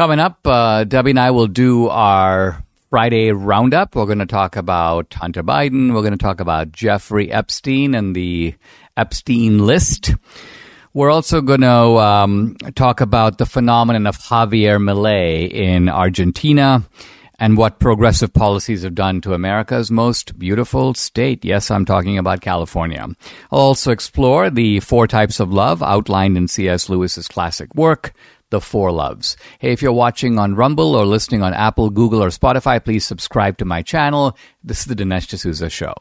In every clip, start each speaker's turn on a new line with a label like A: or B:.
A: Coming up, uh, Debbie and I will do our Friday roundup. We're going to talk about Hunter Biden. We're going to talk about Jeffrey Epstein and the Epstein list. We're also going to um, talk about the phenomenon of Javier Milei in Argentina and what progressive policies have done to America's most beautiful state. Yes, I'm talking about California. I'll also explore the four types of love outlined in C.S. Lewis's classic work, The Four Loves. Hey, if you're watching on Rumble or listening on Apple, Google, or Spotify, please subscribe to my channel. This is the Dinesh D'Souza Show.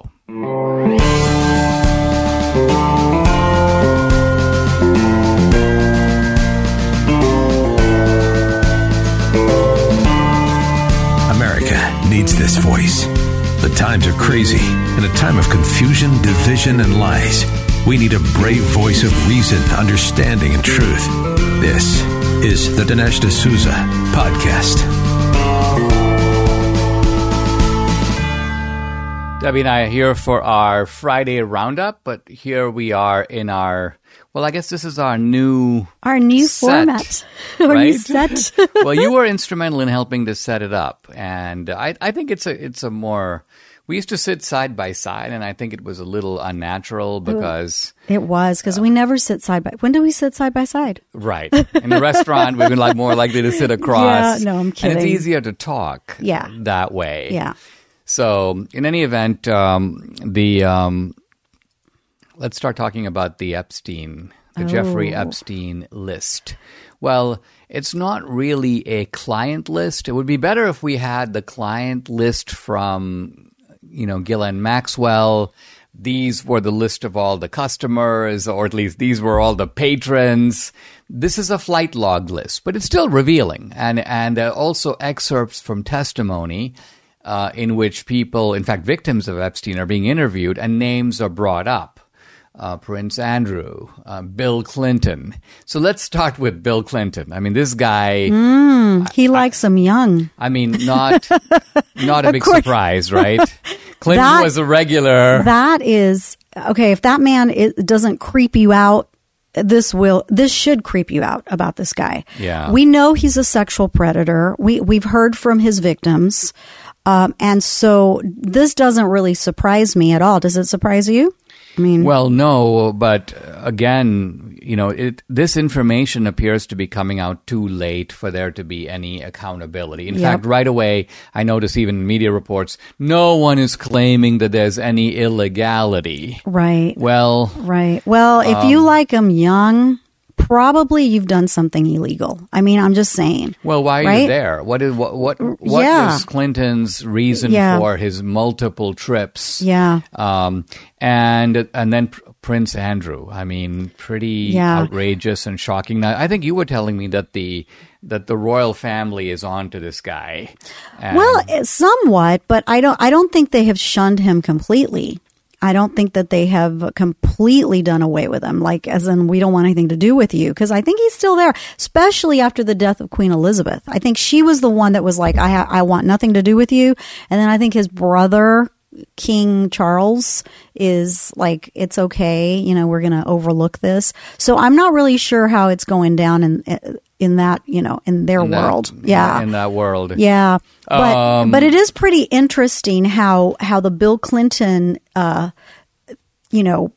B: America needs this voice. The times are crazy. In a time of confusion, division, and lies, we need a brave voice of reason, understanding, and truth. This is the Dinesh D'Souza Podcast.
A: Debbie and I are here for our Friday roundup, but here we are in our, well, I guess this is our new
C: Our new
A: set,
C: format. Our new
A: right?
C: set.
A: well, you were instrumental in helping to set it up, and I, I think it's a it's a more. We used to sit side by side, and I think it was a little unnatural because,
C: It was because we never sit side by. When do we sit side by side?
A: right, in the restaurant we were like more likely to sit across.
C: Yeah, no, I'm kidding.
A: And it's easier to talk.
C: Yeah.
A: that way.
C: Yeah.
A: So, in any event, um, the um, let's start talking about the Epstein, the Jeffrey
C: Oh.
A: Epstein list. Well, it's not really a client list. It would be better if we had the client list from, you know, Ghislaine Maxwell. These were the list of all the customers, or at least these were all the patrons. This is a flight log list, but it's still revealing, and and uh, also excerpts from testimony uh, in which people, in fact, victims of Epstein, are being interviewed and names are brought up. Uh, Prince Andrew, uh, Bill Clinton. So let's start with Bill Clinton. I mean, this guy.
C: He likes them young.
A: I mean, not not a big
C: course.
A: surprise, right? Clinton
C: That-
A: was a regular.
C: That is okay. If that man is, doesn't creep you out, this will. This should creep you out about this guy.
A: Yeah.
C: we know he's a sexual predator. We we've heard from his victims, um, and so this doesn't really surprise me at all. Does it surprise you? I mean,
A: Well, no, but again, you know, it, this information appears to be coming out too late for there to be any accountability. In
C: Yep.
A: fact, right away, I notice even media reports, no one is claiming that there's any illegality.
C: right,
A: Well,
C: right. Well, if
A: Um,
C: you like them young, probably you've done something illegal. I mean, I'm just saying.
A: well, why are
C: Right?
A: you there? What is what what what
C: Yeah.
A: was Clinton's reason
C: Yeah.
A: for his multiple trips?
C: Yeah.
A: Um, and and then Pr- Prince Andrew. I mean, pretty
C: Yeah.
A: outrageous and shocking. Now, I think you were telling me that the that the royal family is on to this guy. And-
C: Well, somewhat, but I don't. I don't think they have shunned him completely. I don't think that they have completely done away with him. Like, as in, we don't want anything to do with you, because I think he's still there, especially after the death of Queen Elizabeth. I think she was the one that was like, I, ha- I want nothing to do with you. And then I think his brother, King Charles, is like, it's okay. You know, we're going to overlook this. So I'm not really sure how it's going down in in that, you know, in their
A: in that-
C: world. yeah.
A: in that world.
C: Yeah, but
A: Um,
C: but it is pretty interesting how how the Bill Clinton, uh, you know,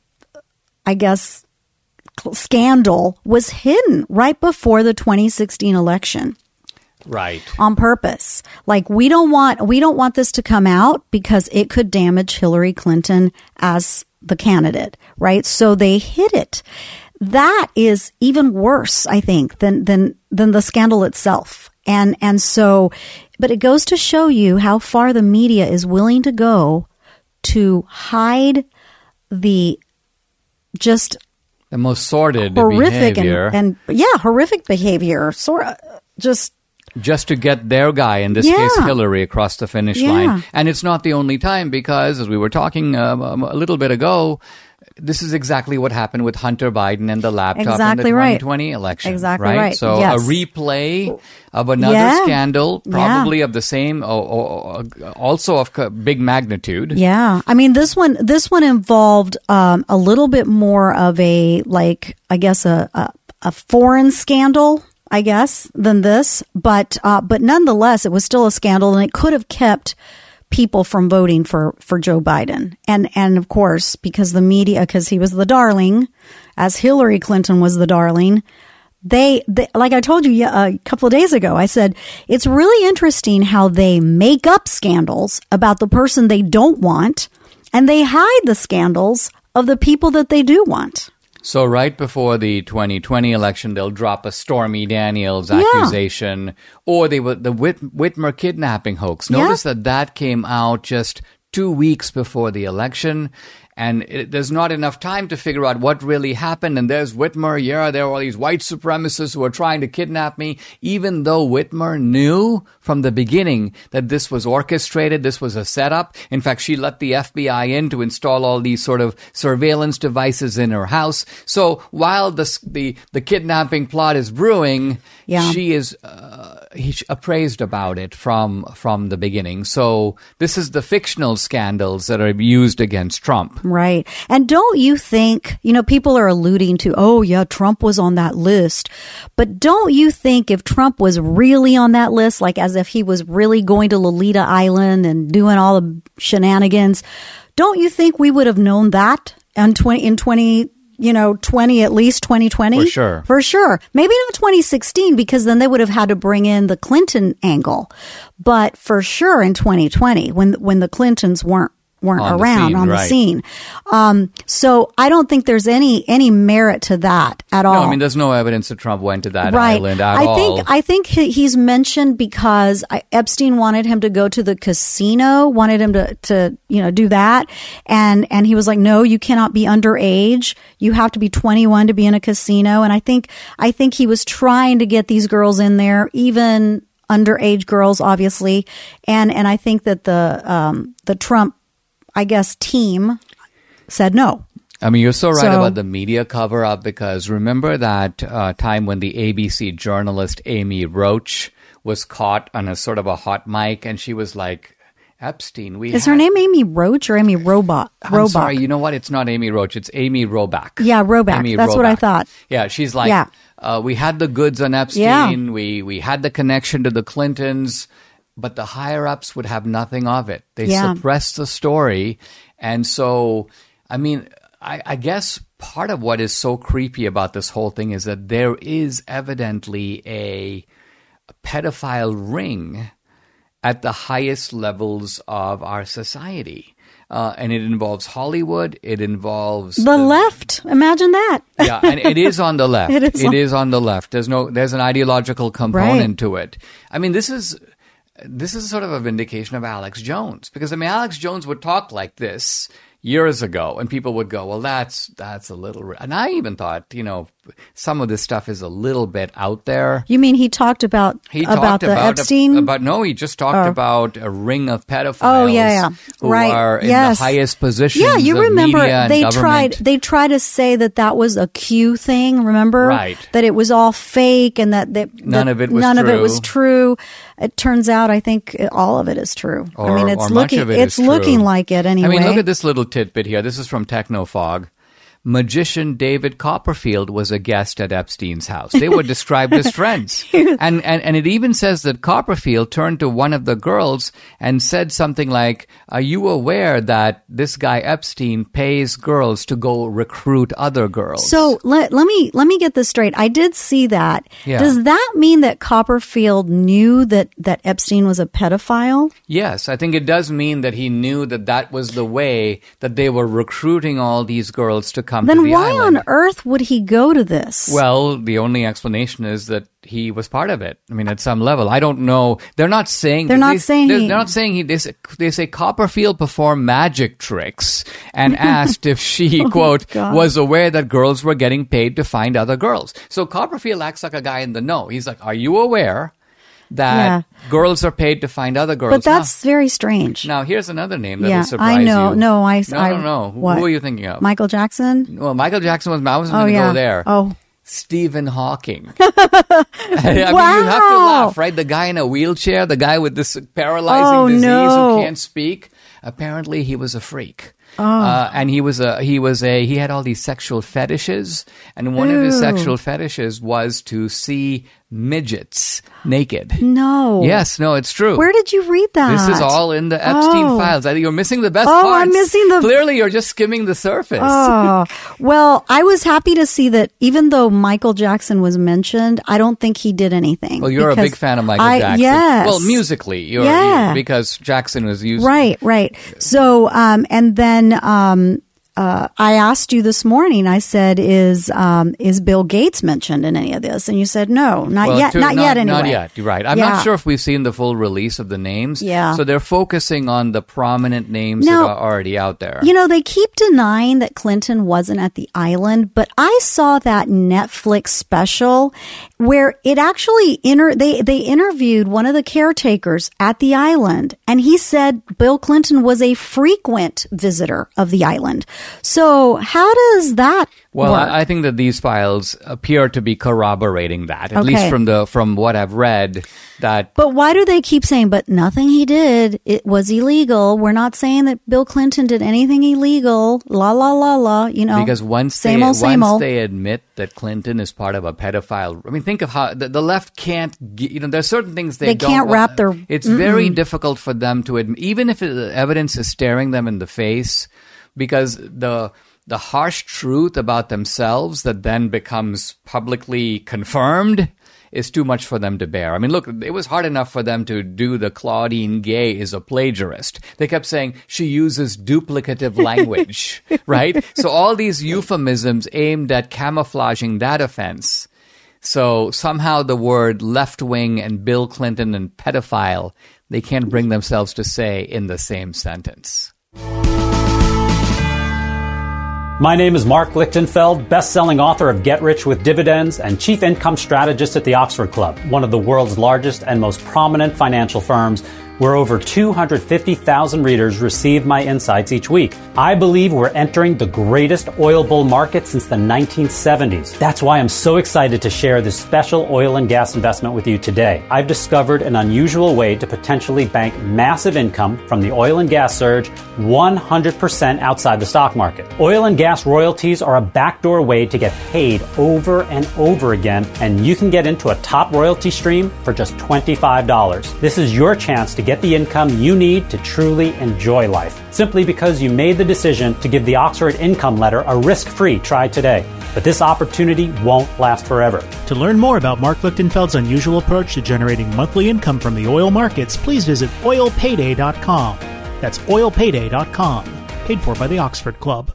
C: I guess scandal was hidden right before the 2016 election
A: Right.
C: on purpose. Like we don't want we don't want this to come out because it could damage Hillary Clinton as the candidate, right? So they hid it. That is even worse, I think, than than than the scandal itself. And and so but it goes to show you how far the media is willing to go to hide the just
A: The most sordid
C: horrific and,
A: behavior.
C: and yeah, horrific behavior. Sort of just
A: just to get their guy, in this
C: Yeah.
A: case Hillary, across the finish
C: Yeah.
A: line. And it's not the only time because, as we were talking um, um, a little bit ago, this is exactly what happened with Hunter Biden and the laptop
C: Exactly
A: in the
C: right.
A: 2020 election.
C: Exactly
A: right.
C: right.
A: So
C: Yes.
A: a replay of another
C: Yeah.
A: scandal,
C: Yeah.
A: probably of the same, or also of big magnitude.
C: Yeah, I mean this one this one involved um, a little bit more of a like I guess a a, a foreign scandal. I guess than this, but uh, but nonetheless, it was still a scandal, and it could have kept people from voting for for Joe Biden, and and of course because the media, because he was the darling, as Hillary Clinton was the darling, they, they like I told you a couple of days ago, I said it's really interesting how they make up scandals about the person they don't want and they hide the scandals of the people that they do want.
A: So right before the 2020 election, they'll drop a Stormy Daniels
C: Yeah.
A: accusation, or they were the Whit- Whitmer kidnapping hoax.
C: Yeah.
A: Notice that that came out just two weeks before the election. And it, there's not enough time to figure out what really happened. And there's Whitmer. Yeah, there are all these white supremacists who are trying to kidnap me, even though Whitmer knew from the beginning that this was orchestrated. This was a setup. In fact, she let the FBI in to install all these sort of surveillance devices in her house. So while the the the kidnapping plot is brewing,
C: Yeah.
A: she is uh, he's appraised about it from from the beginning. So this is the fictional scandals that are used against Trump.
C: Right. And don't you think, you know, people are alluding to, oh, yeah, Trump was on that list. But don't you think if Trump was really on that list, like as if he was really going to Lolita Island and doing all the shenanigans, don't you think we would have known that in 20, in 20, you know, 20, at least 2020?
A: For sure.
C: For sure. Maybe not 2016 because then they would have had to bring in the Clinton angle. But for sure in 2020 when, when the Clintons weren't, weren't
A: On the
C: around
A: scene,
C: on the scene. Um, so I don't think there's any any merit to that at all.
A: No, I mean there's no evidence that Trump went to that
C: right.
A: island at
C: I
A: all.
C: think I think he- he's mentioned because I, Epstein wanted him to go to the casino, wanted him to to you know do that, and and he was like, no, you cannot be underage. You have to be 21 to be in a casino. And I think I think he was trying to get these girls in there, even underage girls, obviously, and and I think that the um, the Trump, I guess, team said no.
A: I mean, you're so right
C: So-
A: about the media cover up because remember that uh, time when the ABC journalist Amy Roach was caught on a sort of a hot mic and she was like, Epstein, we
C: Is
A: had-
C: her name Amy Roach or Amy Robach?
A: I'm
C: Robach.
A: sorry, you know what? It's not Amy Roach. It's Amy Robach.
C: Yeah, Robach.
A: Amy
C: That's what I thought.
A: Yeah, she's like,
C: Yeah.
A: uh, we had the goods on Epstein.
C: Yeah.
A: We we had the connection to the Clintons, but the higher ups would have nothing of it. They
C: Yeah.
A: suppressed the story, and so I mean, I, I guess part of what is so creepy about this whole thing is that there is evidently a, pedophile ring at the highest levels of our society. Uh, and it involves Hollywood. It involves
C: The left. Imagine that.
A: yeah, and it is on the left.
C: It is on-
A: on the left. There's no there's an ideological component to it. I mean, this is this is sort of a vindication of Alex Jones. Because I mean, Alex Jones would talk like this years ago, and people would go, "Well, that's that's a little," ri-" and I even thought, you know, some of this stuff is a little bit out there.
C: You mean he talked about
A: He
C: about
A: talked
C: the
A: about
C: Epstein?
A: about no, he just talked oh. about a ring of pedophiles.
C: Oh, yeah, yeah.
A: who
C: Right.
A: are in
C: Yes.
A: the highest positions.
C: yeah, you remember they tried they tried to say that that was a Q thing. Remember,
A: Right.
C: That it was all fake and that, that
A: None
C: that
A: of it was
C: none of it
A: true.
C: was true. It turns out, I think all of it is true.
A: Or,
C: I mean, it's looking
A: it
C: it's looking like it anyway.
A: I mean, look at this little tidbit here. This is from Technofog. Magician David Copperfield was a guest at Epstein's house. They were described as friends. And, and, and it even says that Copperfield turned to one of the girls and said something like, Are you aware that this guy Epstein pays girls to go recruit other girls?
C: So let, let me let me get this straight. I did see that.
A: Yeah.
C: Does that mean that Copperfield knew that that Epstein was a pedophile?
A: Yes, I think it does mean that he knew that that was the way that they were recruiting all these girls to come
C: Then
A: the
C: why
A: island.
C: on earth would he go to this?
A: Well, the only explanation is that he was part of it. I mean, at some level, I don't know. They're not saying
C: They're not
A: they,
C: saying
A: they're,
C: he-
A: they're not saying he. They say, they say Copperfield performed magic tricks and asked if she oh quote
C: Oh God.
A: was aware that girls were getting paid to find other girls. So Copperfield acts like a guy in the know. He's like, "Are you aware?" That
C: Yeah.
A: girls are paid to find other girls.
C: But that's very strange.
A: now, here's another name that
C: yeah,
A: will surprise
C: I know.
A: you.
C: No, I.
A: no,
C: I,
A: no, no. Who,
C: What?
A: who are you thinking of?
C: Michael Jackson.
A: well, Michael Jackson was. I wasn't
C: Oh
A: going to
C: yeah.
A: go there.
C: Oh,
A: Stephen Hawking. I mean, you have to laugh, right? The guy in a wheelchair, the guy with this paralyzing
C: Oh,
A: disease
C: no.
A: who can't speak. Apparently, he was a freak. Uh, and he was a he was a he had all these sexual fetishes, and one of his sexual fetishes was to see midgets naked.
C: no.
A: Yes, no, it's true.
C: Where did you read that?
A: This is all in the Epstein
C: Oh.
A: files. I think You're missing the best
C: Oh,
A: parts.
C: I'm missing the-
A: Clearly, you're just skimming the surface.
C: Oh, well, I was happy to see that even though Michael Jackson was mentioned, I don't think he did anything.
A: Well, you're a big fan of Michael
C: I-
A: Jackson.
C: Yes.
A: Well, musically, you're
C: Yeah.
A: because Jackson was used.
C: Right, right. So, um, and then um, uh, I asked you this morning. I said, "Is um, is Bill Gates mentioned in any of this?" And you said, "No, not
A: Well,
C: yet,
A: to-
C: not, yet." Anyway,
A: Not yet. You're right. I'm
C: Yeah.
A: not sure if we've seen the full release of the names.
C: Yeah.
A: So they're focusing on the prominent names
C: Now,
A: that are already out there.
C: You know, they keep denying that Clinton wasn't at the island, but I saw that Netflix special where it actually inter- they they interviewed one of the caretakers at the island and he said Bill Clinton was a frequent visitor of the island. So, how does that
A: Well. I, I think that these files appear to be corroborating that, at least from the from what I've read. That
C: But why do they keep saying, but nothing he did, it was illegal? We're not saying that Bill Clinton did anything illegal. La, la, la, la, you know.
A: because once
C: same
A: they
C: old, same
A: once
C: old.
A: they admit that Clinton is part of a pedophile, I mean, think of how the, the left can't. You know, there's certain things they,
C: They can't wrap their-
A: It's very difficult for them to admit, even if the evidence is staring them in the face, because the the harsh truth about themselves that then becomes publicly confirmed is too much for them to bear. I mean, look, it was hard enough for them to do the Claudine Gay is a plagiarist. They kept saying she uses duplicative language, right? So all these euphemisms aimed at camouflaging that offense. So somehow the word left wing and Bill Clinton and pedophile, they can't bring themselves to say in the same sentence.
D: My name is Mark Lichtenfeld, best-selling author of Get Rich with Dividends and chief income strategist at the Oxford Club, one of the world's largest and most prominent financial firms where over 250,000 readers receive my insights each week. I believe we're entering the greatest oil bull market since the 1970s. That's why I'm so excited to share this special oil and gas investment with you today. I've discovered an unusual way to potentially bank massive income from the oil and gas surge 100% outside the stock market. Oil and gas royalties are a backdoor way to get paid over and over again, and you can get into a top royalty stream for just $25. This is your chance to get the income you need to truly enjoy life, simply because you made the decision to give the Oxford Income Letter a risk free try today. But this opportunity won't last forever.
E: To learn more about Mark Lichtenfeld's unusual approach to generating monthly income from the oil markets, please visit oilpayday.com. That's oilpayday.com. Paid for by the Oxford Club.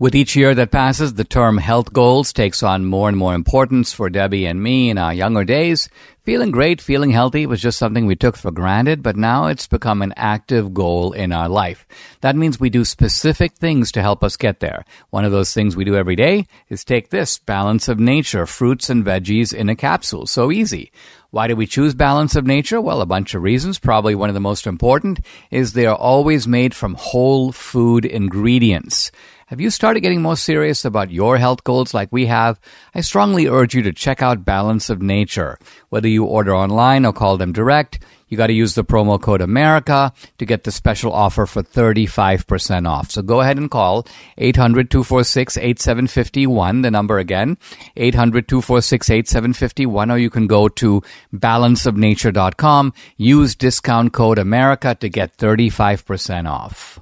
A: With each year that passes, the term health goals takes on more and more importance for Debbie and me in our younger days. Feeling great, feeling healthy was just something we took for granted, but now it's become an active goal in our life. That means we do specific things to help us get there. One of those things we do every day is take this balance of nature, fruits and veggies in a capsule. So easy. Why do we choose balance of nature? Well, a bunch of reasons. Probably one of the most important is they are always made from whole food ingredients. Have you started getting more serious about your health goals like we have? I strongly urge you to check out Balance of Nature. Whether you order online or call them direct, you got to use the promo code America to get the special offer for 35% off. So go ahead and call 800-246-8751, the number again, 800-246-8751, or you can go to balanceofnature.com, use discount code America to get 35% off.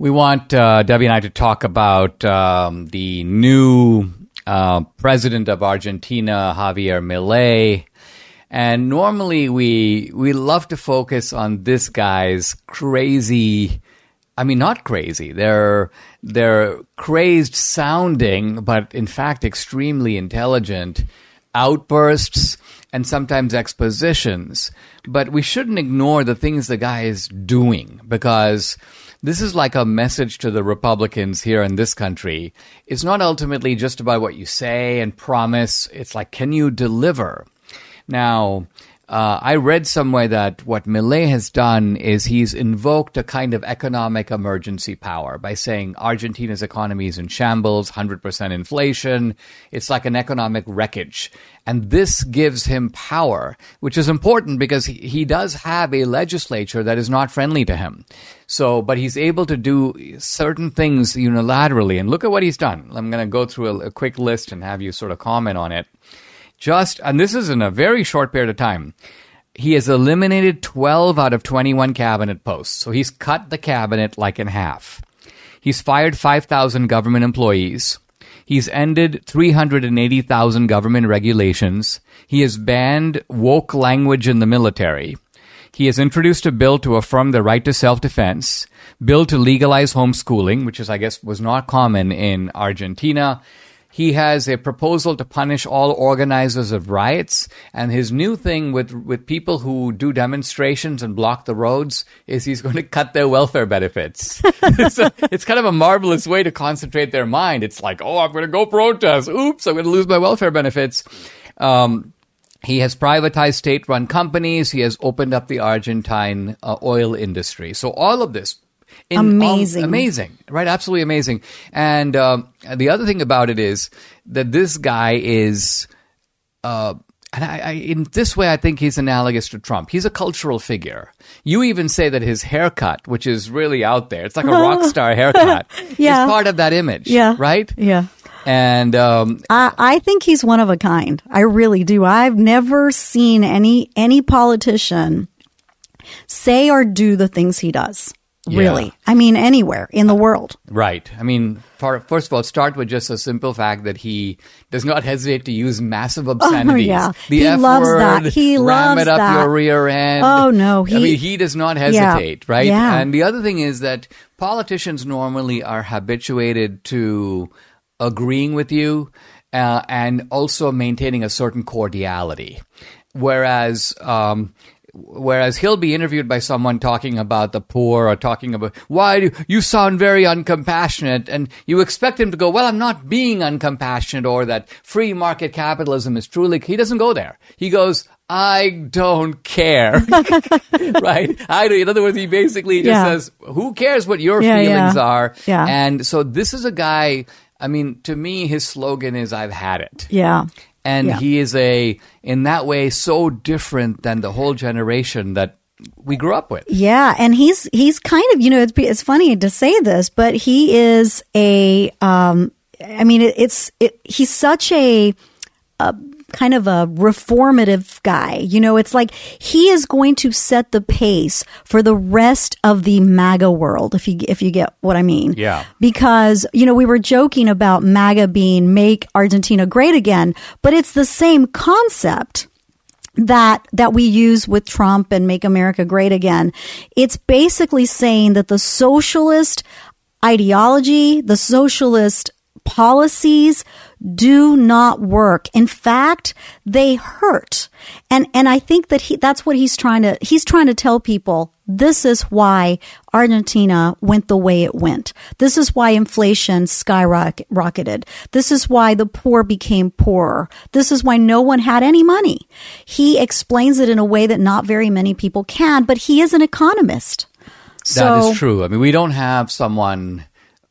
A: We want uh, Debbie and I to talk about um, the new uh, president of Argentina, Javier Milei. And normally we we love to focus on this guy's crazy. I mean, not crazy. They're they're crazed sounding, but in fact extremely intelligent outbursts and sometimes expositions. But we shouldn't ignore the things the guy is doing because this is like a message to the Republicans here in this country. It's not ultimately just about what you say and promise. It's like, can you deliver? Now, uh, I read somewhere that what Milei has done is he's invoked a kind of economic emergency power by saying Argentina's economy is in shambles, 100% inflation. It's like an economic wreckage. And this gives him power, which is important because he, he does have a legislature that is not friendly to him. So, but he's able to do certain things unilaterally. And look at what he's done. I'm going to go through a, a quick list and have you sort of comment on it just, and this is in a very short period of time, he has eliminated 12 out of 21 cabinet posts. So he's cut the cabinet like in half. He's fired 5,000 government employees. He's ended 380,000 government regulations. He has banned woke language in the military. He has introduced a bill to affirm the right to self-defense, bill to legalize homeschooling, which is, I guess, was not common in Argentina, he has a proposal to punish all organizers of riots. And his new thing with, with people who do demonstrations and block the roads is he's going to cut their welfare benefits. it's kind of a marvelous way to concentrate their mind. It's like, oh, I'm going to go protest. Oops, I'm going to lose my welfare benefits. Um, he has privatized state run companies. He has opened up the Argentine uh, oil industry. So, all of this
C: amazing,
A: um, amazing, right? Absolutely amazing. And um, the other thing about it is that this guy is, uh, and I, I, in this way, I think he's analogous to Trump. He's a cultural figure. You even say that his haircut, which is really out there, it's like a rock star haircut,
C: yeah.
A: is part of that image.
C: Yeah,
A: right.
C: Yeah.
A: And um,
C: I, I think he's one of a kind. I really do. I've never seen any any politician say or do the things he does. Really.
A: Yeah.
C: I mean, anywhere in the world.
A: Right. I mean, for, first of all, start with just a simple fact that he does not hesitate to use massive obscenities.
C: Oh, yeah.
A: The
C: He
A: F
C: loves
A: word,
C: that. He
A: ram
C: loves
A: it up
C: that.
A: your rear end.
C: Oh, no,
A: I
C: he-
A: mean, he does not hesitate, right?
C: Yeah.
A: And the other thing is that politicians normally are habituated to agreeing with you uh, and also maintaining a certain cordiality. Whereas, um, whereas he'll be interviewed by someone talking about the poor or talking about why do you sound very uncompassionate and you expect him to go well i'm not being uncompassionate or that free market capitalism is truly he doesn't go there he goes i don't care right i do in other words he basically just
C: Yeah.
A: says who cares what your
C: Yeah,
A: feelings
C: yeah.
A: are
C: Yeah.
A: and so this is a guy i mean to me his slogan is i've had it
C: Yeah.
A: And
C: Yeah.
A: he is a in that way so different than the whole generation that we grew up with
C: Yeah, and he's he's kind of you know it's it's funny to say this, but he is a um I mean it, it's it, he's such a, a kind of a reformative guy. You know, it's like he is going to set the pace for the rest of the MAGA world if you if you get what I mean.
A: Yeah.
C: Because, you know, we were joking about MAGA being make Argentina great again, but it's the same concept that that we use with Trump and make America great again. It's basically saying that the socialist ideology, the socialist policies do not work. In fact, they hurt. And and I think that he that's what he's trying to he's trying to tell people this is why Argentina went the way it went. This is why inflation skyrocketed. This is why the poor became poorer. This is why no one had any money. He explains it in a way that not very many people can, but he is an economist. So,
A: that is true i mean we don't have someone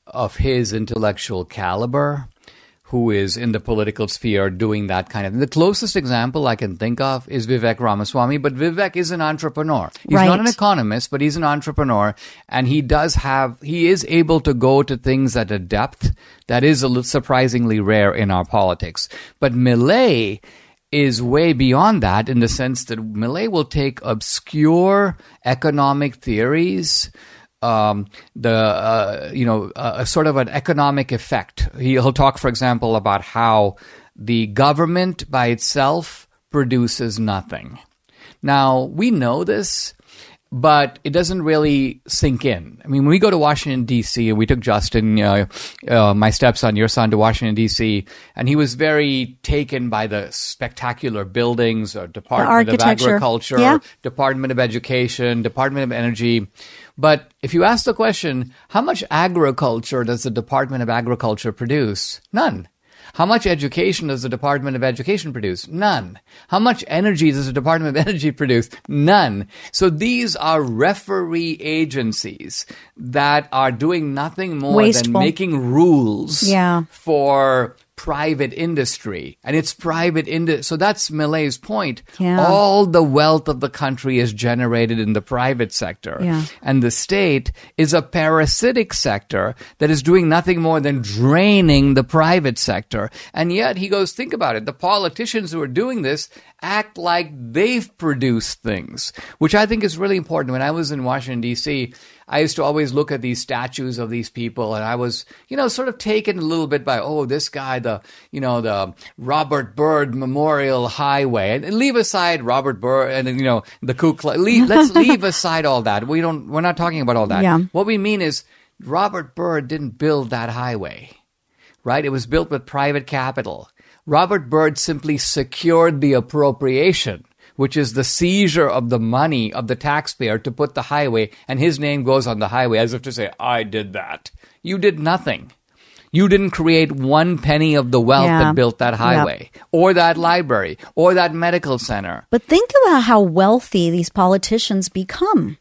A: of his intellectual caliber who is in the political sphere doing that kind of thing. the closest example i can think of is vivek ramaswamy but vivek is an entrepreneur. He's not an economist but he's an entrepreneur and he does have he is able to go to things at a depth that is a little surprisingly rare in our politics. But Milei is way beyond that in the sense that Milei will take obscure economic theories, um, the uh, you know uh, a sort of an economic effect. He, he'll talk, for example, about how the government by itself produces nothing. Now we know this. But it doesn't really sink in. I mean, when we go to Washington D.C., and we took Justin, uh, uh, my stepson, your son, to Washington D.C., and he was very taken by the spectacular buildings, or Department of. Agriculture,
C: Yeah.
A: Department of Education, Department of Energy. But if you ask the question, how much agriculture does the Department of Agriculture produce? None. How much education does the Department of Education produce? None. How much energy does the Department of Energy produce? None. So these are referee agencies that are doing nothing more
C: Wasteful.
A: than making rules
C: Yeah.
A: for private industry. And it's private industry so that's Milei's point.
C: Yeah.
A: all the wealth of the country is generated in the private sector.
C: Yeah.
A: and the state is a parasitic sector that is doing nothing more than draining the private sector. And yet he goes think about it. The politicians who are doing this act like they've produced things which i think is really important when i was in washington d.c I used to always look at these statues of these people, and I was, you know, sort of taken a little bit by, oh, this guy, the, you know, the Robert Byrd Memorial Highway, and, leave aside Robert Byrd and you know the Ku Klux. Leave, let's leave aside all that. We don't. We're not talking about all that.
C: Yeah.
A: What we mean is Robert Byrd didn't build that highway, right? It was built with private capital. Robert Byrd simply secured the appropriation which is the seizure of the money of the taxpayer to put the highway, and his name goes on the highway as if to say, I did that. You did nothing. You didn't create one penny of the wealth
C: Yeah.
A: that built that highway, or that library, or that medical center.
C: But think about how wealthy these politicians become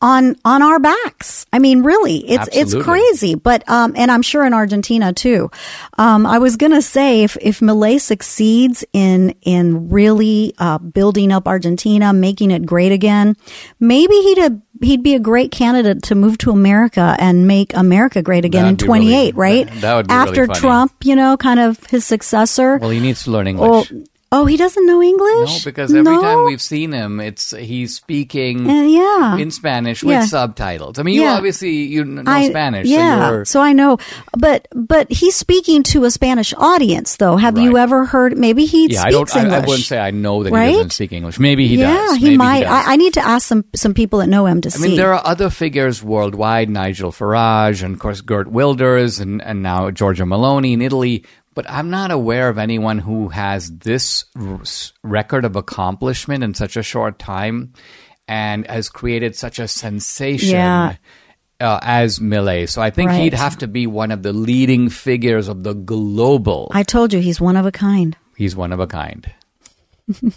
C: on on our backs. I mean, really, it's it's crazy. But um, and I'm sure in Argentina too. Um, I was gonna say if if Milei succeeds in in really uh, building up Argentina, making it great again, maybe he'd a, he'd be a great candidate to move to America and make America great again
A: That'd
C: in
A: be really-
C: 28, right?
A: that- that would be really
C: After
A: funny.
C: Trump, you know, kind of his successor.
A: Well, he needs to learn English.
C: Oh, he doesn't know English.
A: No, because every
C: No?
A: time we've seen him, it's he's speaking
C: Uh, yeah.
A: in Spanish
C: Yeah.
A: with subtitles. I mean, you
C: Yeah.
A: obviously you know
C: I-
A: Spanish,
C: Yeah,
A: so
C: so I know, but but he's speaking to a Spanish audience, though. Have you ever heard? Maybe he
A: yeah. I
C: speaks
A: don't. I,
C: English.
A: I wouldn't say I know that he doesn't speak English. Maybe he does.
C: yeah, he
A: Maybe
C: might.
A: does.
C: I, I need to ask some some people that know him to
A: I
C: see.
A: I mean, there are other figures worldwide, Nigel Farage, and of course Geert Wilders, and, and now Giorgia Meloni in Italy. But I'm not aware of anyone who has this r- record of accomplishment in such a short time and has created such a sensation.
C: Yeah.
A: Uh, as Milei. So I think
C: Right.
A: he'd have to be one of the leading figures of the global.
C: I told you he's one of a kind.
A: He's one of a kind.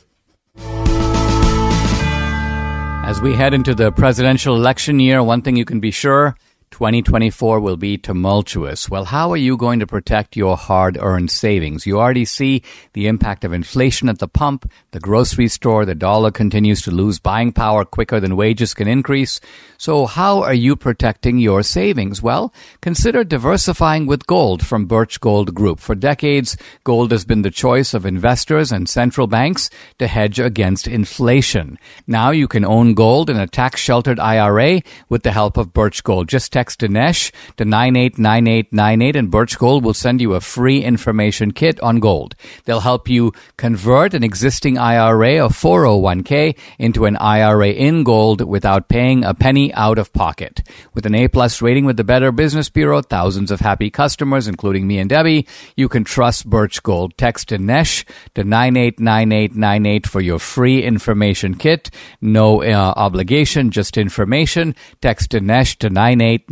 A: As we head into the presidential election year, one thing you can be sure 2024 will be tumultuous. Well, how are you going to protect your hard earned savings? You already see the impact of inflation at the pump, the grocery store, the dollar continues to lose buying power quicker than wages can increase. So, how are you protecting your savings? Well, consider diversifying with gold from Birch Gold Group. For decades, gold has been the choice of investors and central banks to hedge against inflation. Now you can own gold in a tax sheltered IRA with the help of Birch Gold. Just text Dinesh to 989898 and Birch Gold will send you a free information kit on gold. They'll help you convert an existing IRA or 401k into an IRA in gold without paying a penny out of pocket. With an A plus rating with the Better Business Bureau, thousands of happy customers, including me and Debbie, you can trust Birch Gold. Text Dinesh to 989898 for your free information kit. No uh, obligation, just information. Text Dinesh to 989898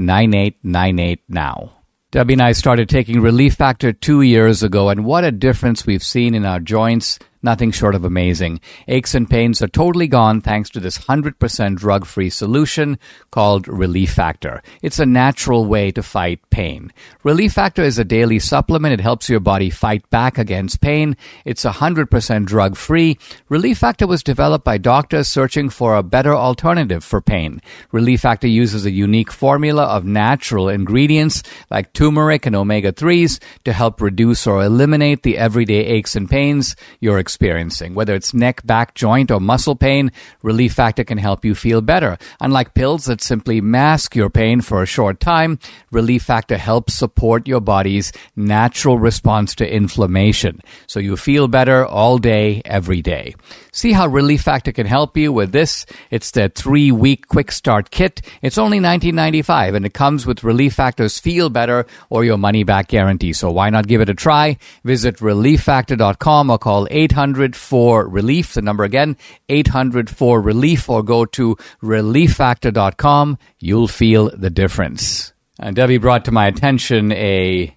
A: now. Debbie and I started taking Relief Factor two years ago, and what a difference we've seen in our joints. Nothing short of amazing. Aches and pains are totally gone thanks to this 100% drug free solution called Relief Factor. It's a natural way to fight pain. Relief Factor is a daily supplement. It helps your body fight back against pain. It's 100% drug free. Relief Factor was developed by doctors searching for a better alternative for pain. Relief Factor uses a unique formula of natural ingredients like turmeric and omega 3s to help reduce or eliminate the everyday aches and pains you're experiencing. Whether it's neck, back, joint, or muscle pain, Relief Factor can help you feel better. Unlike pills that simply mask your pain for a short time, Relief Factor helps support your body's natural response to inflammation. So you feel better all day, every day. See how Relief Factor can help you with this. It's the three week quick start kit. It's only $19.95 and it comes with Relief Factor's Feel Better or your money back guarantee. So why not give it a try? Visit relieffactor.com or call 800 4 relief. The number again, 800 for relief or go to relieffactor.com. You'll feel the difference. And Debbie brought to my attention a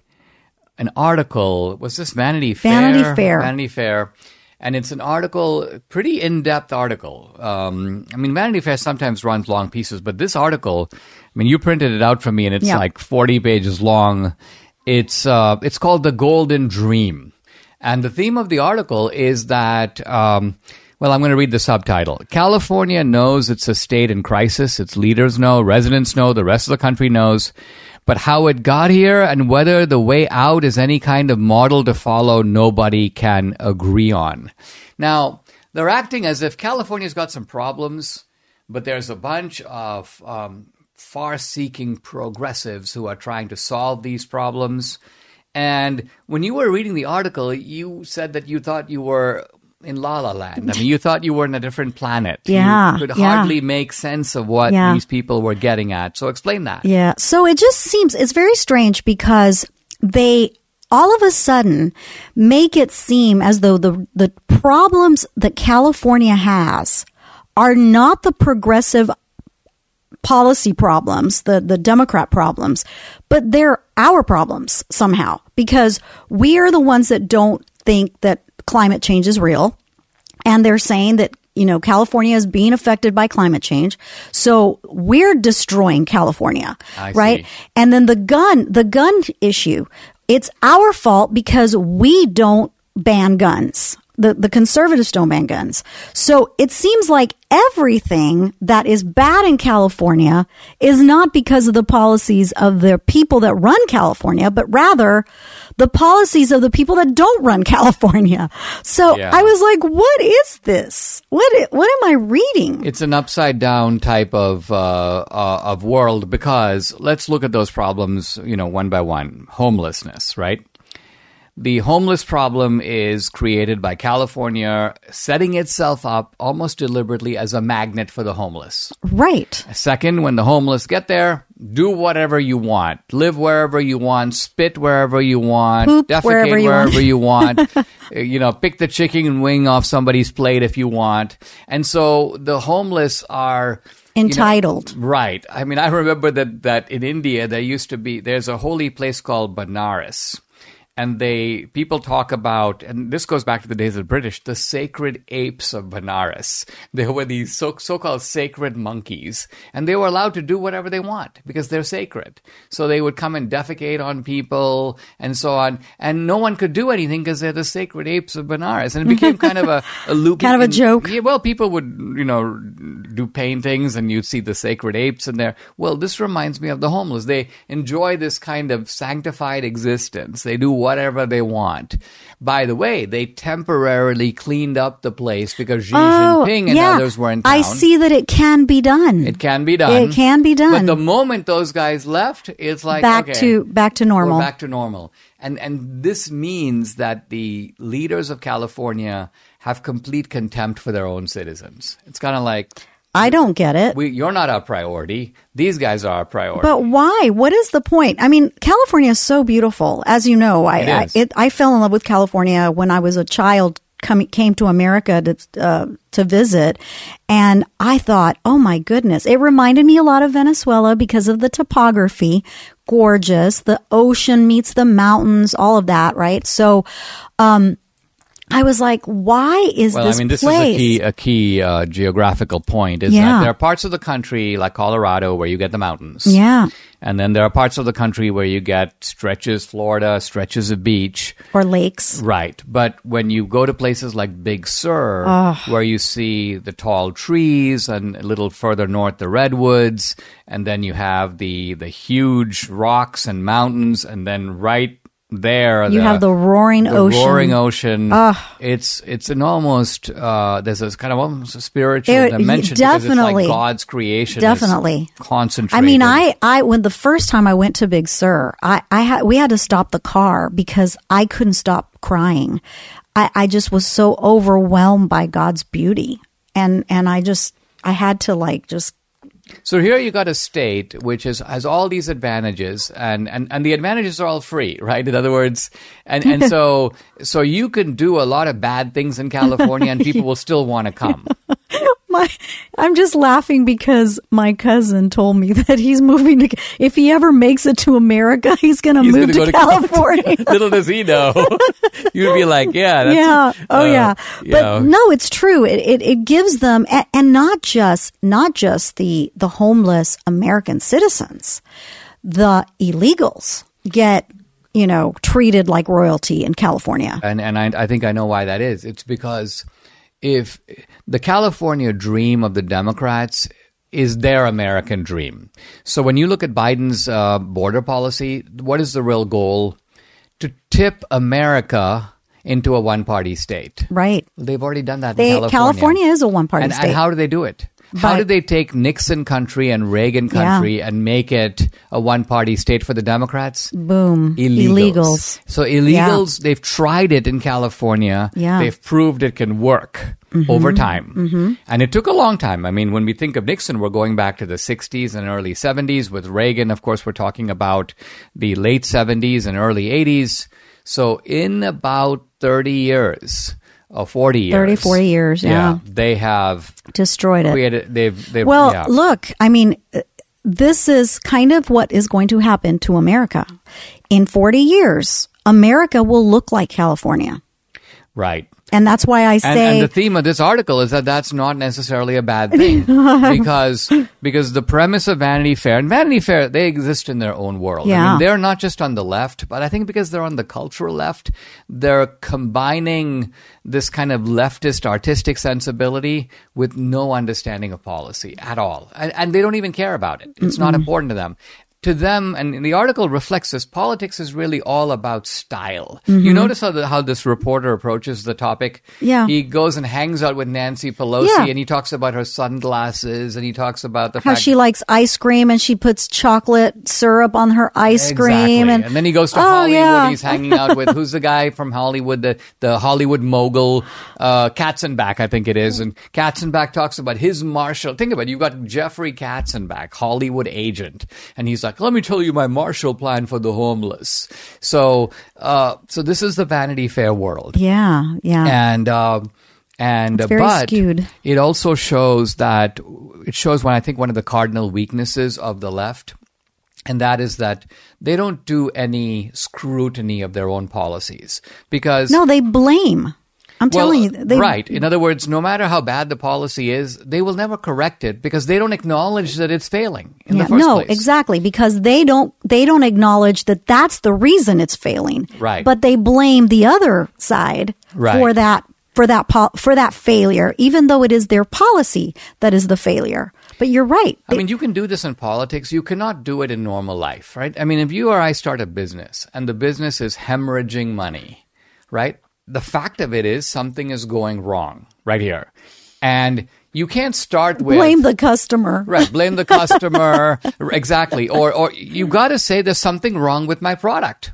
A: an article. Was this Vanity Fair?
C: Vanity Fair.
A: Vanity Fair. And it's an article, pretty in-depth article. Um, I mean, Vanity Fair sometimes runs long pieces, but this article, I mean, you printed it out for me, and it's
C: Yeah.
A: like forty pages long. It's uh, it's called the Golden Dream, and the theme of the article is that. Um, well, I'm going to read the subtitle. California knows it's a state in crisis. Its leaders know, residents know, the rest of the country knows. But how it got here and whether the way out is any kind of model to follow, nobody can agree on. Now, they're acting as if California's got some problems, but there's a bunch of um, far seeking progressives who are trying to solve these problems. And when you were reading the article, you said that you thought you were in La La Land. I mean, you thought you were in a different planet.
C: Yeah,
A: You could
C: yeah.
A: hardly make sense of what
C: Yeah.
A: these people were getting at. So explain that.
C: Yeah. So it just seems it's very strange because they all of a sudden make it seem as though the the problems that California has are not the progressive policy problems, the, the Democrat problems, but they're our problems somehow because we are the ones that don't think that climate change is real. And they're saying that, you know, California is being affected by climate change. So we're destroying California,
A: I
C: right?
A: see.
C: And then the gun, the gun issue, it's our fault because we don't ban guns. The, the conservatives don't ban guns. So it seems like everything that is bad in California is not because of the policies of the people that run California, but rather the policies of the people that don't run California. So
A: Yeah.
C: I was like, what is this? What, what am I reading?
A: It's an upside down type of uh, uh, of world because let's look at those problems, you know, one by one. Homelessness, right? The homeless problem is created by California setting itself up almost deliberately as a magnet for the homeless.
C: Right.
A: Second, when the homeless get there, do whatever you want. Live wherever you want, spit wherever you want,
C: Poop
A: defecate
C: wherever
A: wherever,
C: you want.
A: you want. Uh, you know, pick the chicken wing off somebody's plate if you want. And so the homeless are you know,
C: Entitled.
A: right. I mean, I remember that that in India there used to be there's a holy place called Banaras. And they people talk about, and this goes back to the days of the British, the sacred apes of Benares. They were these so so-called sacred monkeys, and they were allowed to do whatever they want because they're sacred. So they would come and defecate on people and so on, and no one could do anything because they're the sacred apes of Benares, and it became kind of a, a loop.
C: Kind of a joke.
A: yeah, well, people would, you know, do paintings and you'd see the sacred apes in there. Well, this reminds me of the homeless. They enjoy this kind of sanctified existence. They do whatever they want. By the way, they temporarily cleaned up the place because Xi oh, Jinping and others were in town.
C: Oh, I see that it can be done.
A: It can be done.
C: It can be done.
A: But the moment those guys left, it's like
C: back
A: okay,
C: to back to normal.
A: we're back to normal. And and this means that the leaders of California have complete contempt for their own citizens. It's kind of like
C: I don't get it.
A: we, you're not our priority. These guys are our priority.
C: But why? What is the point? I mean, California is so beautiful, as you know. I
A: It
C: I, it, I fell in love with California when I was a child. Coming came to America to uh, to visit, and I thought, oh my goodness, it reminded me a lot of Venezuela because of the topography, gorgeous. The ocean meets the mountains, all of that, right? So, um, I was like, why is
A: well,
C: this
A: I mean, this
C: place?
A: is a key a key uh, geographical point. Is
C: Yeah.
A: that there are parts of the country like Colorado where you get the mountains.
C: Yeah.
A: And then there are parts of the country where you get stretches, Florida, stretches of beach.
C: or lakes.
A: Right. But when you go to places like Big Sur, where you see the tall trees and a little further north the redwoods, and then you have the the huge rocks and mountains, and then right there
C: You have the roaring
A: the
C: ocean.
A: roaring ocean. It's it's an almost uh, there's a kind of almost a spiritual
C: It-
A: dimension
C: definitely.
A: like God's creation.
C: Definitely.
A: concentrated.
C: I mean, I, I, when the first time I went to Big Sur, I, I had, we had to stop the car because I couldn't stop crying. I, I just was so overwhelmed by God's beauty. And, and I just, I had to like just,
A: So here you got a state which is, has all these advantages, and, and, and the advantages are all free, right? In other words, and, and so so you can do a lot of bad things in California, and people will still want to come.
C: my I'm just laughing because my cousin told me that he's moving to if he ever makes it to America, he's going to move
A: gonna
C: to California.
A: Little does he know. You'd be like, yeah, that's,
C: yeah. Oh,
A: uh,
C: yeah. But
A: yeah.
C: no, it's true. It, it it gives them, and not just not just the the homeless American citizens, the illegals get you know treated like royalty in California.
A: and and I, I think I know why that is. It's because if the California dream of the Democrats is their American dream. So when you look at Biden's uh, border policy, what is the real goal? To tip America into a one-party state.
C: Right.
A: They've already done that
C: They
A: in California.
C: California is a one party state.
A: and how do they do it? How did they take Nixon country and Reagan country and make it a one party state for the Democrats?
C: Boom.
A: Illegals.
C: Illegals.
A: So illegals, they've tried it in California.
C: Yeah.
A: They've proved it can work mm-hmm. over time. Mm-hmm. And it took a long time. I mean, when we think of Nixon, we're going back to the 60s and early 70s. With Reagan, of course, we're talking about the late 70s and early 80s. So in about 30 years, or 40 years.
C: 30, 40 years, yeah.
A: They have
C: Destroyed it.
A: they've, they've,
C: Well,
A: yeah.
C: look, I mean, uh, this is kind of what is going to happen to America. In 40 years, America will look like California.
A: right.
C: And that's why I
A: And,
C: say
A: and the theme of this article is that that's not necessarily a bad thing because because the premise of Vanity Fair and Vanity Fair they exist in their own world. I mean, they're not just on the left, but I think because they're on the cultural left, they're combining this kind of leftist artistic sensibility with no understanding of policy at all, and, and they don't even care about it. It's not important to them. To them, and the article reflects this, politics is really all about style. You notice how, the, how this reporter approaches the topic?
C: Mm-hmm. Yeah.
A: He goes and hangs out with Nancy Pelosi
C: Yeah.
A: and he talks about her sunglasses and he talks about the
C: how she likes ice cream and she puts chocolate syrup on her ice
A: Exactly.
C: cream. And,
A: then he goes to
C: Oh,
A: Hollywood.
C: yeah.
A: He's hanging out with who's the guy from Hollywood, the, the Hollywood mogul, uh, Katzenberg, I think it is. And Katzenberg talks about his Marshall. Think about it. You've got Jeffrey Katzenberg, Hollywood agent. And he's like, let me tell you my Marshall plan for the homeless. So, uh, so this is the Vanity Fair world
C: yeah, yeah.
A: and um and but
C: skewed.
A: it also shows that it shows one I think one of the cardinal weaknesses of the left, and that is that they don't do any scrutiny of their own policies because
C: no, they blame. I'm
A: well,
C: telling you. They,
A: right. In other words, no matter how bad the policy is, they will never correct it because they don't acknowledge that it's failing in
C: Yeah,
A: the first
C: no,
A: place.
C: exactly, because they don't they don't acknowledge that that's the reason it's failing.
A: Right.
C: But they blame the other side
A: Right.
C: for that for that po- for that failure, even though it is their policy that is the failure. But you're right.
A: I mean, you can do this in politics. You cannot do it in normal life, right? I mean, if you or I start a business and the business is hemorrhaging money, right? The fact of it is something is going wrong right here. And you can't start with
C: blame the customer.
A: Right, blame the customer. exactly. Or or you got to say there's something wrong with my product.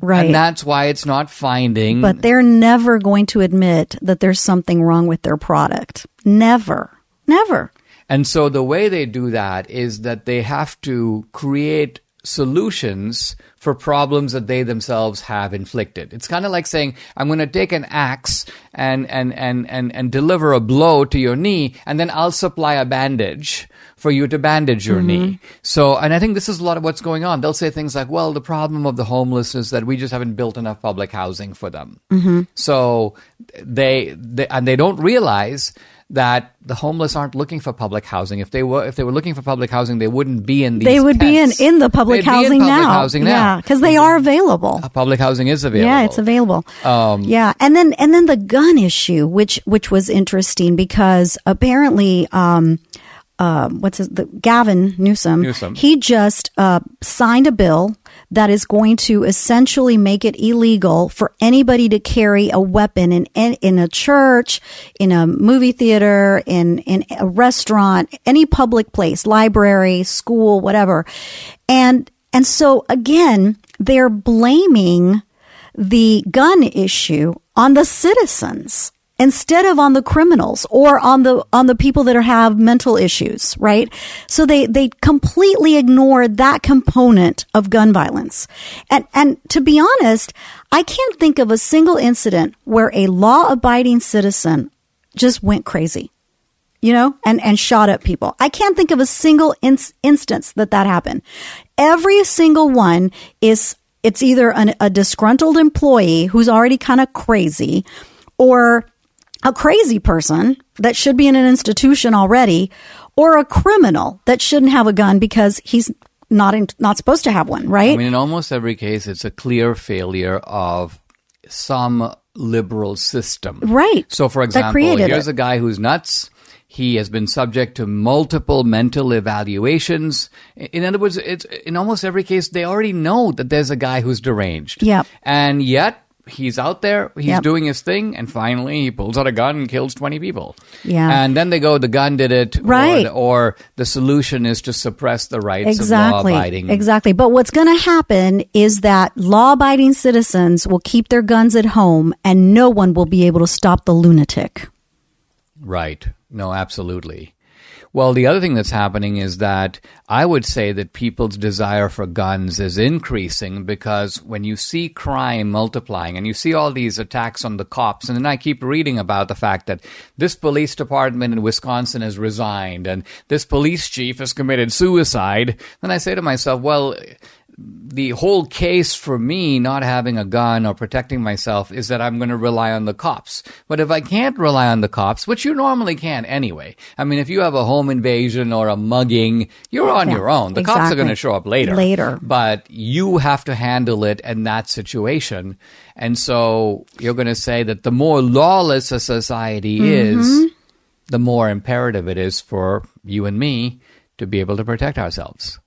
C: Right.
A: And that's why it's not finding
C: but they're never going to admit that there's something wrong with their product. Never. Never.
A: And so the way they do that is that they have to create solutions for problems that they themselves have inflicted. It's kind of like saying, I'm going to take an axe and, and, and, and, and deliver a blow to your knee, and then I'll supply a bandage for you to bandage your mm-hmm. knee. So, and I think this is a lot of what's going on. They'll say things like, well, the problem of the homeless is that we just haven't built enough public housing for them. Mm-hmm. So they, they, and they don't realize that the homeless aren't looking for public housing. If they were, if they were looking for public housing, they wouldn't be in these.
C: they would be in, in the public
A: They'd be in
C: housing
A: public
C: now.
A: Housing now.
C: Yeah, because they are available.
A: Uh, public housing is available.
C: Yeah, it's available.
A: Um,
C: yeah, and then and then the gun issue, which which was interesting because apparently, um, uh, what's his, the Gavin Newsom?
A: Newsom.
C: He just uh, signed a bill that is going to essentially make it illegal for anybody to carry a weapon in in, in a church, in a movie theater, in in a restaurant, any public place, library, school, whatever, and and so again, they're blaming the gun issue on the citizens instead of on the criminals or on the on the people that are, have mental issues right so they they completely ignore that component of gun violence and and to be honest i can't think of a single incident where a law abiding citizen just went crazy you know, and, and shot at people. I can't think of a single ins- instance that that happened. Every single one is, it's either an, a disgruntled employee who's already kind of crazy or a crazy person that should be in an institution already or a criminal that shouldn't have a gun because he's not in, not supposed to have one, right?
A: I mean, in almost every case, it's a clear failure of some liberal system.
C: Right.
A: So, for example, here's
C: it.
A: a guy who's nuts. He has been subject to multiple mental evaluations. In other words, it's in almost every case they already know that there's a guy who's deranged.
C: Yep.
A: And yet he's out there, he's
C: Yep.
A: doing his thing, and finally he pulls out a gun and kills twenty people.
C: Yeah.
A: And then they go, the gun did it,
C: Right.
A: Or, or the solution is to suppress the rights
C: exactly
A: of law-abiding.
C: exactly but what's going to happen is that law-abiding citizens will keep their guns at home and no one will be able to stop the lunatic
A: Right. No, absolutely. Well, the other thing that's happening is that I would say that people's desire for guns is increasing because when you see crime multiplying and you see all these attacks on the cops, and then I keep reading about the fact that this police department in Wisconsin has resigned and this police chief has committed suicide, then I say to myself, well, the whole case for me not having a gun or protecting myself is that I'm going to rely on the cops. But if I can't rely on the cops, which you normally can anyway, I mean, if you have a home invasion or a mugging, you're on
C: Yeah,
A: your own. The cops are going to show up later.
C: Later.
A: But you have to handle it in that situation. And so you're going to say that the more lawless a society
C: Mm-hmm.
A: is, the more imperative it is for you and me to be able to protect ourselves.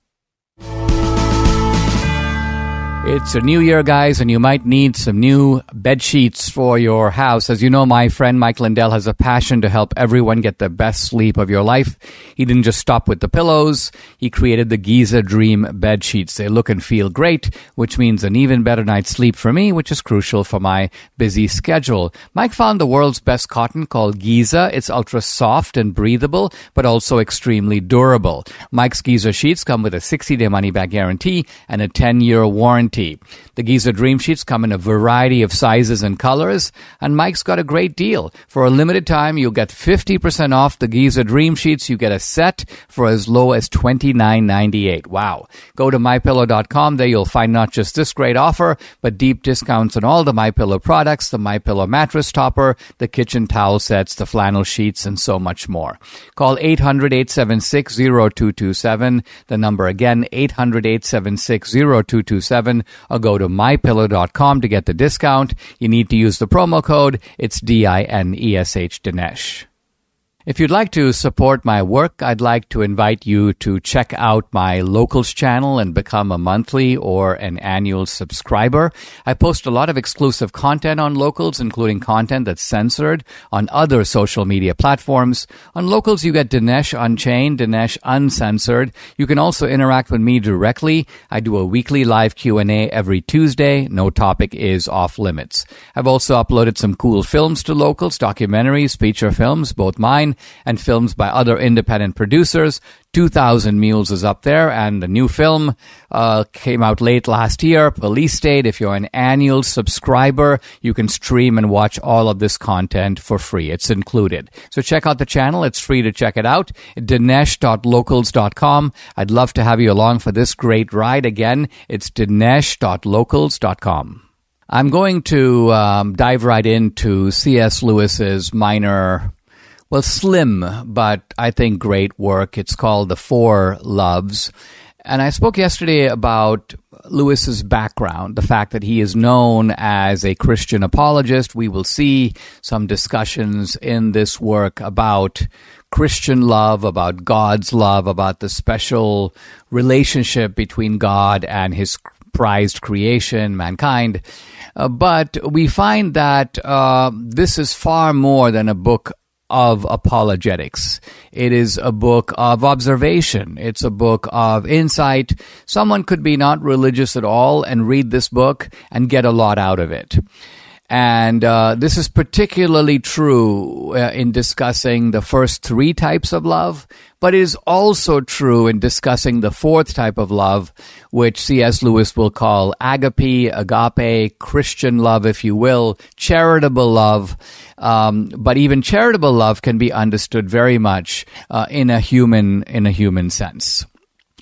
A: It's a new year, guys, and you might need some new bed sheets for your house. As you know, my friend Mike Lindell has a passion to help everyone get the best sleep of your life. He didn't just stop with the pillows. He created the Giza Dream bed sheets. They look and feel great, which means an even better night's sleep for me, which is crucial for my busy schedule. Mike found the world's best cotton called Giza. It's ultra soft and breathable, but also extremely durable. Mike's Giza sheets come with a 60-day money-back guarantee and a 10-year warranty. The Giza Dream Sheets come in a variety of sizes and colors, and Mike's got a great deal. For a limited time, you'll get 50% off the Giza Dream Sheets. You get a set for as low as $29.98. Wow. Go to mypillow.com. There you'll find not just this great offer, but deep discounts on all the MyPillow products, the MyPillow mattress topper, the kitchen towel sets, the flannel sheets, and so much more. Call 800-876-0227. The number again, 800-876-0227 or go to mypillow.com to get the discount. You need to use the promo code. It's D-I-N-E-S-H Dinesh. If you'd like to support my work, I'd like to invite you to check out my locals channel and become a monthly or an annual subscriber. I post a lot of exclusive content on locals, including content that's censored on other social media platforms. On locals, you get Dinesh Unchained, Dinesh Uncensored. You can also interact with me directly. I do a weekly live Q&A every Tuesday. No topic is off limits. I've also uploaded some cool films to locals, documentaries, feature films, both mine and films by other independent producers. 2000 Mules is up there, and the new film uh, came out late last year, Police State. If you're an annual subscriber, you can stream and watch all of this content for free. It's included. So check out the channel. It's free to check it out. Dinesh.locals.com. I'd love to have you along for this great ride. Again, it's Dinesh.locals.com. I'm going to um, dive right into C.S. Lewis's minor well, slim, but I think great work. It's called The Four Loves. And I spoke yesterday about Lewis's background, the fact that he is known as a Christian apologist. We will see some discussions in this work about Christian love, about God's love, about the special relationship between God and his prized creation, mankind. Uh, but we find that uh, this is far more than a book of apologetics. It is a book of observation. It's a book of insight. Someone could be not religious at all and read this book and get a lot out of it. And uh, this is particularly true uh, in discussing the first three types of love, but it is also true in discussing the fourth type of love, which C.S. Lewis will call agape, agape, Christian love, if you will, charitable love. Um, but even charitable love can be understood very much uh, in a human in a human sense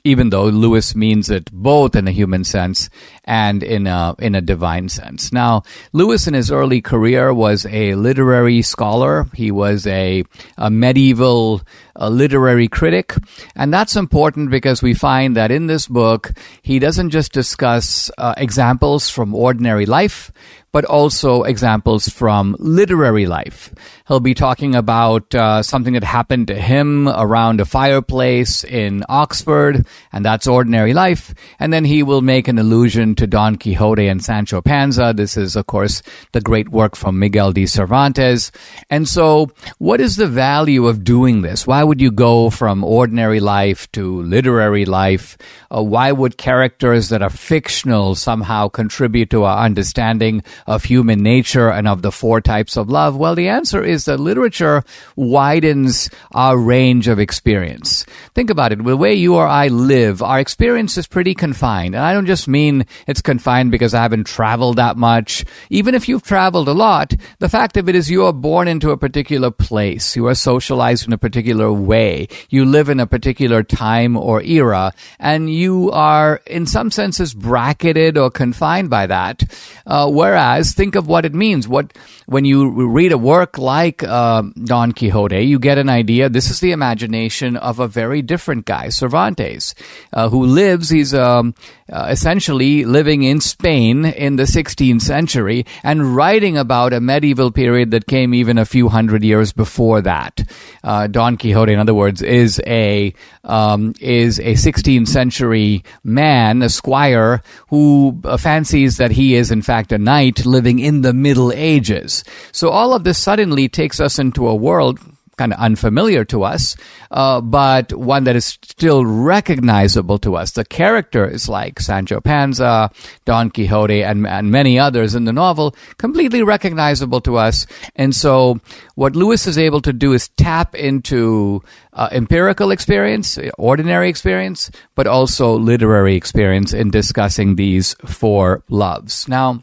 A: even though Lewis means it both in a human sense and in a, in a divine sense. Now, Lewis in his early career was a literary scholar. He was a, a medieval a literary critic. And that's important because we find that in this book, he doesn't just discuss uh, examples from ordinary life, but also examples from literary life. He'll be talking about uh, something that happened to him around a fireplace in Oxford, and that's ordinary life. And then he will make an allusion to Don Quixote and Sancho Panza. This is, of course, the great work from Miguel de Cervantes. And so, what is the value of doing this? Why would you go from ordinary life to literary life? Uh, why would characters that are fictional somehow contribute to our understanding of human nature and of the four types of love? Well, the answer is that literature widens our range of experience. Think about it. The way you or I live, our experience is pretty confined. And I don't just mean it's confined because I haven't traveled that much. Even if you've traveled a lot, the fact of it is you are born into a particular place. You are socialized in a particular way. You live in a particular time or era, and you are, in some senses, bracketed or confined by that. Uh, whereas, think of what it means. What when you read a work like uh, Don Quixote, you get an idea. This is the imagination of a very different guy, Cervantes, uh, who lives. He's um, uh, essentially living in Spain in the 16th century and writing about a medieval period that came even a few hundred years before that. Uh, Don Quixote, in other words, is a um, is a 16th century man, a squire, who fancies that he is in fact a knight living in the Middle Ages. So all of this suddenly takes us into a world kind of unfamiliar to us, uh, but one that is still recognizable to us. The characters like Sancho Panza, Don Quixote, and, and many others in the novel, completely recognizable to us. And so, what Lewis is able to do is tap into uh, empirical experience, ordinary experience, but also literary experience in discussing these four loves. Now,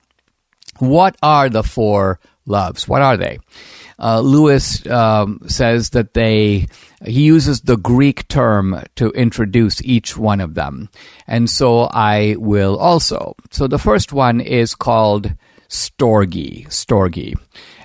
A: what are the four loves? What are they? Uh, Lewis um, says that they he uses the Greek term to introduce each one of them, and so I will also. So the first one is called storge. Storge,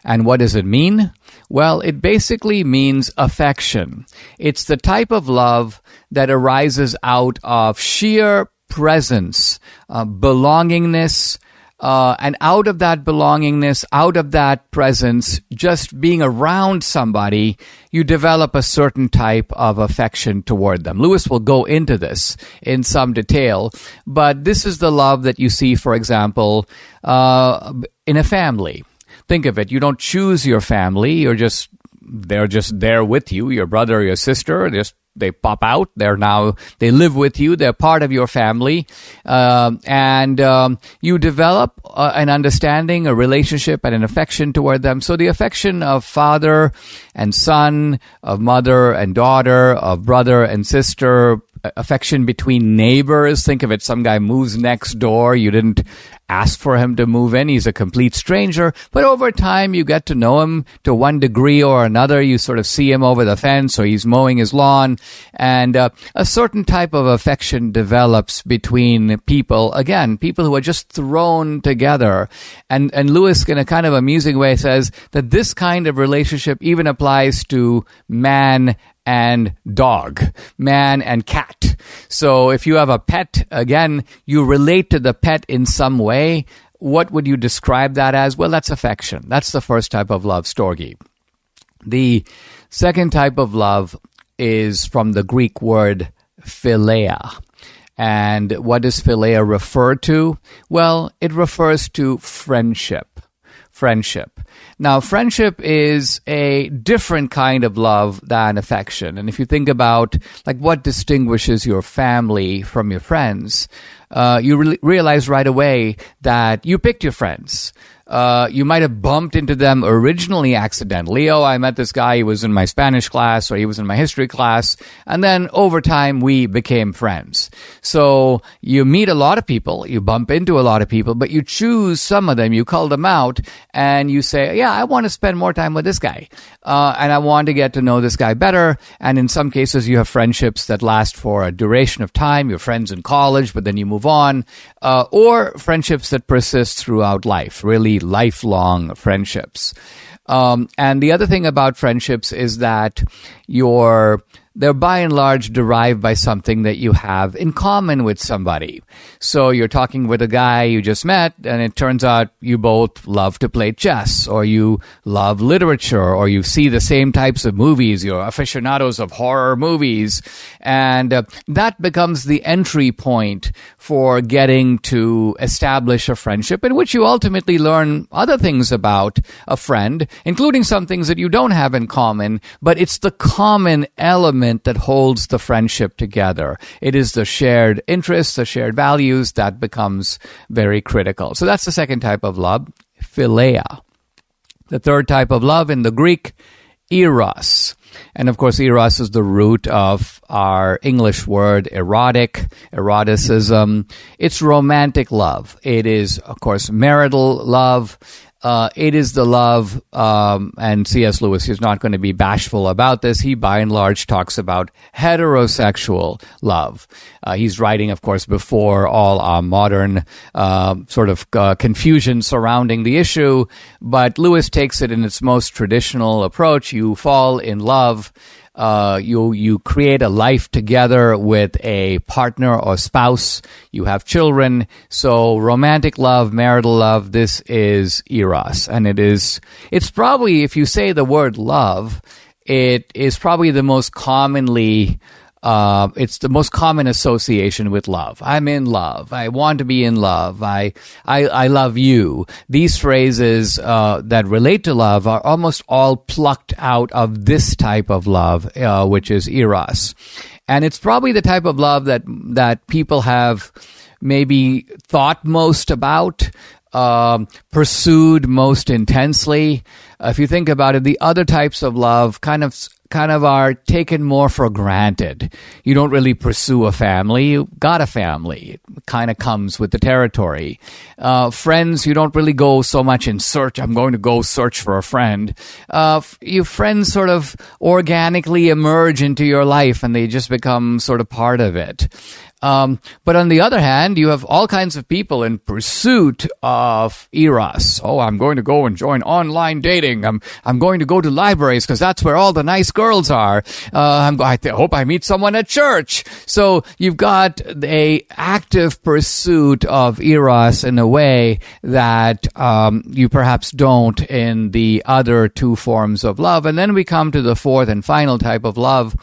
A: and what does it mean? Well, it basically means affection. It's the type of love that arises out of sheer presence, uh, belongingness, uh, and out of that belongingness, out of that presence, just being around somebody, you develop a certain type of affection toward them. Lewis will go into this in some detail, but this is the love that you see, for example, uh, in a family. Think of it. You don't choose your family. You're just, they're just there with you, your brother your sister, just they pop out. They're now they live with you. They're part of your family, um, and um, you develop uh, an understanding, a relationship, and an affection toward them. So the affection of father and son, of mother and daughter, of brother and sister, affection between neighbors. Think of it. Some guy moves next door. You didn't ask for him to move in. He's a complete stranger. But over time, you get to know him to one degree or another. You sort of see him over the fence or he's mowing his lawn. And uh, a certain type of affection develops between people. Again, people who are just thrown together. And, and Lewis, in a kind of amusing way, says that this kind of relationship even applies to man and dog, man and cat. So if you have a pet, again, you relate to the pet in some way. What would you describe that as? Well, that's affection. That's the first type of love, storge. The second type of love is from the Greek word philia. And what does philia refer to? Well, it refers to friendship. Friendship. Now, friendship is a different kind of love than affection. And if you think about like what distinguishes your family from your friends, uh, you re- realize right away that you picked your friends. Uh, you might have bumped into them originally accidentally. Oh, I met this guy. He was in my Spanish class or he was in my history class. And then over time, we became friends. So you meet a lot of people, you bump into a lot of people, but you choose some of them, you call them out, and you say, Yeah, I want to spend more time with this guy. Uh, and I want to get to know this guy better. And in some cases, you have friendships that last for a duration of time. You're friends in college, but then you move on. Uh, or friendships that persist throughout life, really lifelong friendships. Um, and the other thing about friendships is that you're they're by and large derived by something that you have in common with somebody. So you're talking with a guy you just met, and it turns out you both love to play chess, or you love literature, or you see the same types of movies. You're aficionados of horror movies. And uh, that becomes the entry point for getting to establish a friendship in which you ultimately learn other things about a friend, including some things that you don't have in common, but it's the common element that holds the friendship together. It is the shared interests, the shared values that becomes very critical. So that's the second type of love, philia. The third type of love in the Greek, eros. And of course, eros is the root of our English word erotic, eroticism. It's romantic love. It is, of course, marital love. Uh, it is the love, um, and C.S. Lewis is not going to be bashful about this. He, by and large, talks about heterosexual love. Uh, he's writing, of course, before all our modern uh, sort of uh, confusion surrounding the issue, but Lewis takes it in its most traditional approach. You fall in love. Uh, you you create a life together with a partner or spouse. You have children. So romantic love, marital love. This is eros, and it is. It's probably if you say the word love, it is probably the most commonly. Uh, it's the most common association with love. I'm in love. I want to be in love. I, I, I love you. These phrases uh, that relate to love are almost all plucked out of this type of love, uh, which is eros, and it's probably the type of love that that people have maybe thought most about, um, pursued most intensely. If you think about it, the other types of love kind of kind of are taken more for granted. You don't really pursue a family. You got a family. It kind of comes with the territory. Uh, friends, you don't really go so much in search. I'm going to go search for a friend. Uh, you friends sort of organically emerge into your life and they just become sort of part of it. Um, but on the other hand, you have all kinds of people in pursuit of eros. Oh, I'm going to go and join online dating. I'm I'm going to go to libraries because that's where all the nice girls are. Uh, I'm, I th- hope I meet someone at church. So you've got a active pursuit of eros in a way that um, you perhaps don't in the other two forms of love. And then we come to the fourth and final type of love,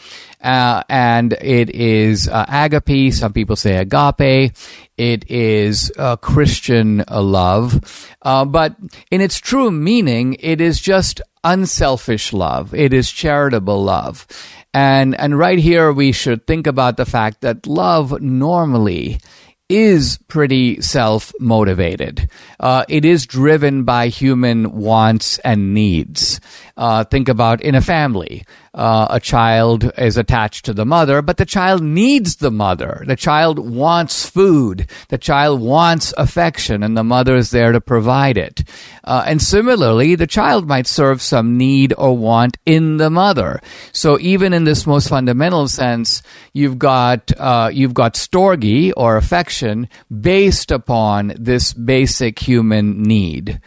A: uh, and it is uh, agape. Some people say agape. It is uh, Christian love, uh, but in its true meaning, it is just unselfish love. It is charitable love, and and right here we should think about the fact that love normally is pretty self motivated. Uh, it is driven by human wants and needs. Uh, think about in a family. Uh, a child is attached to the mother, but the child needs the mother. The child wants food. The child wants affection, and the mother is there to provide it. Uh, and similarly, the child might serve some need or want in the mother. So even in this most fundamental sense, you've got uh, you've got storge or affection based upon this basic human need.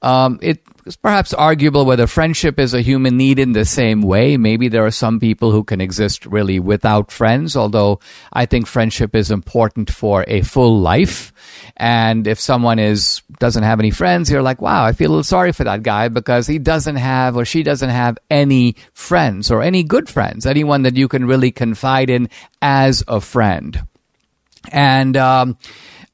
A: Um, it it's perhaps arguable whether friendship is a human need in the same way. Maybe there are some people who can exist really without friends, although I think friendship is important for a full life. And if someone is doesn't have any friends, you're like, wow, I feel a little sorry for that guy because he doesn't have or she doesn't have any friends or any good friends, anyone that you can really confide in as a friend. And um,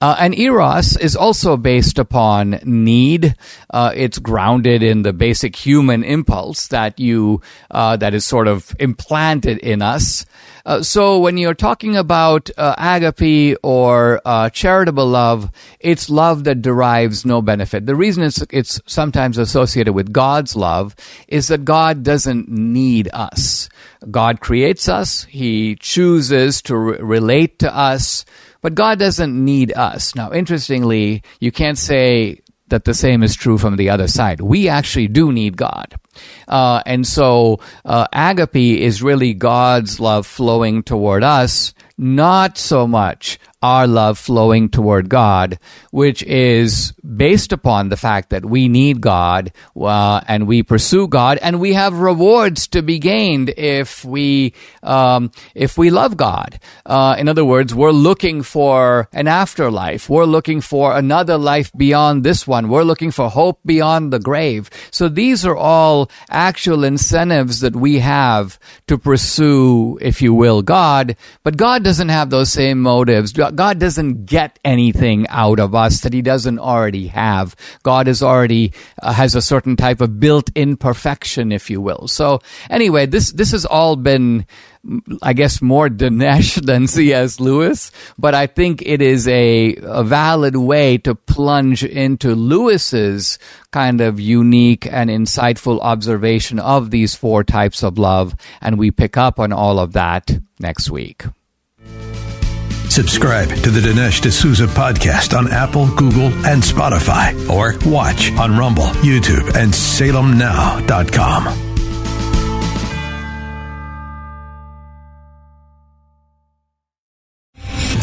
A: Uh, and eros is also based upon need. Uh, it's grounded in the basic human impulse that you uh, that is sort of implanted in us. Uh, so when you're talking about uh, agape or uh, charitable love, it's love that derives no benefit. The reason it's it's sometimes associated with God's love is that God doesn't need us. God creates us. He chooses to re- relate to us. But God doesn't need us. Now, interestingly, you can't say that the same is true from the other side. We actually do need God. Uh, and so uh, agape is really God's love flowing toward us, not so much our love flowing toward God, which is based upon the fact that we need God uh, and we pursue God, and we have rewards to be gained if we um, if we love God. Uh, in other words, we're looking for an afterlife. We're looking for another life beyond this one. We're looking for hope beyond the grave. So these are all actual incentives that we have to pursue, if you will, God. But God doesn't have those same motives. God doesn't get anything out of us that He doesn't already have. God is already uh, has a certain type of built-in perfection, if you will. So anyway, this this has all been I guess more Dinesh than C.S. Lewis, but I think it is a, a valid way to plunge into Lewis's kind of unique and insightful observation of these four types of love, and we pick up on all of that next week.
B: Subscribe to the Dinesh D'Souza podcast on Apple, Google, and Spotify, or watch on Rumble, YouTube, and SalemNow.com.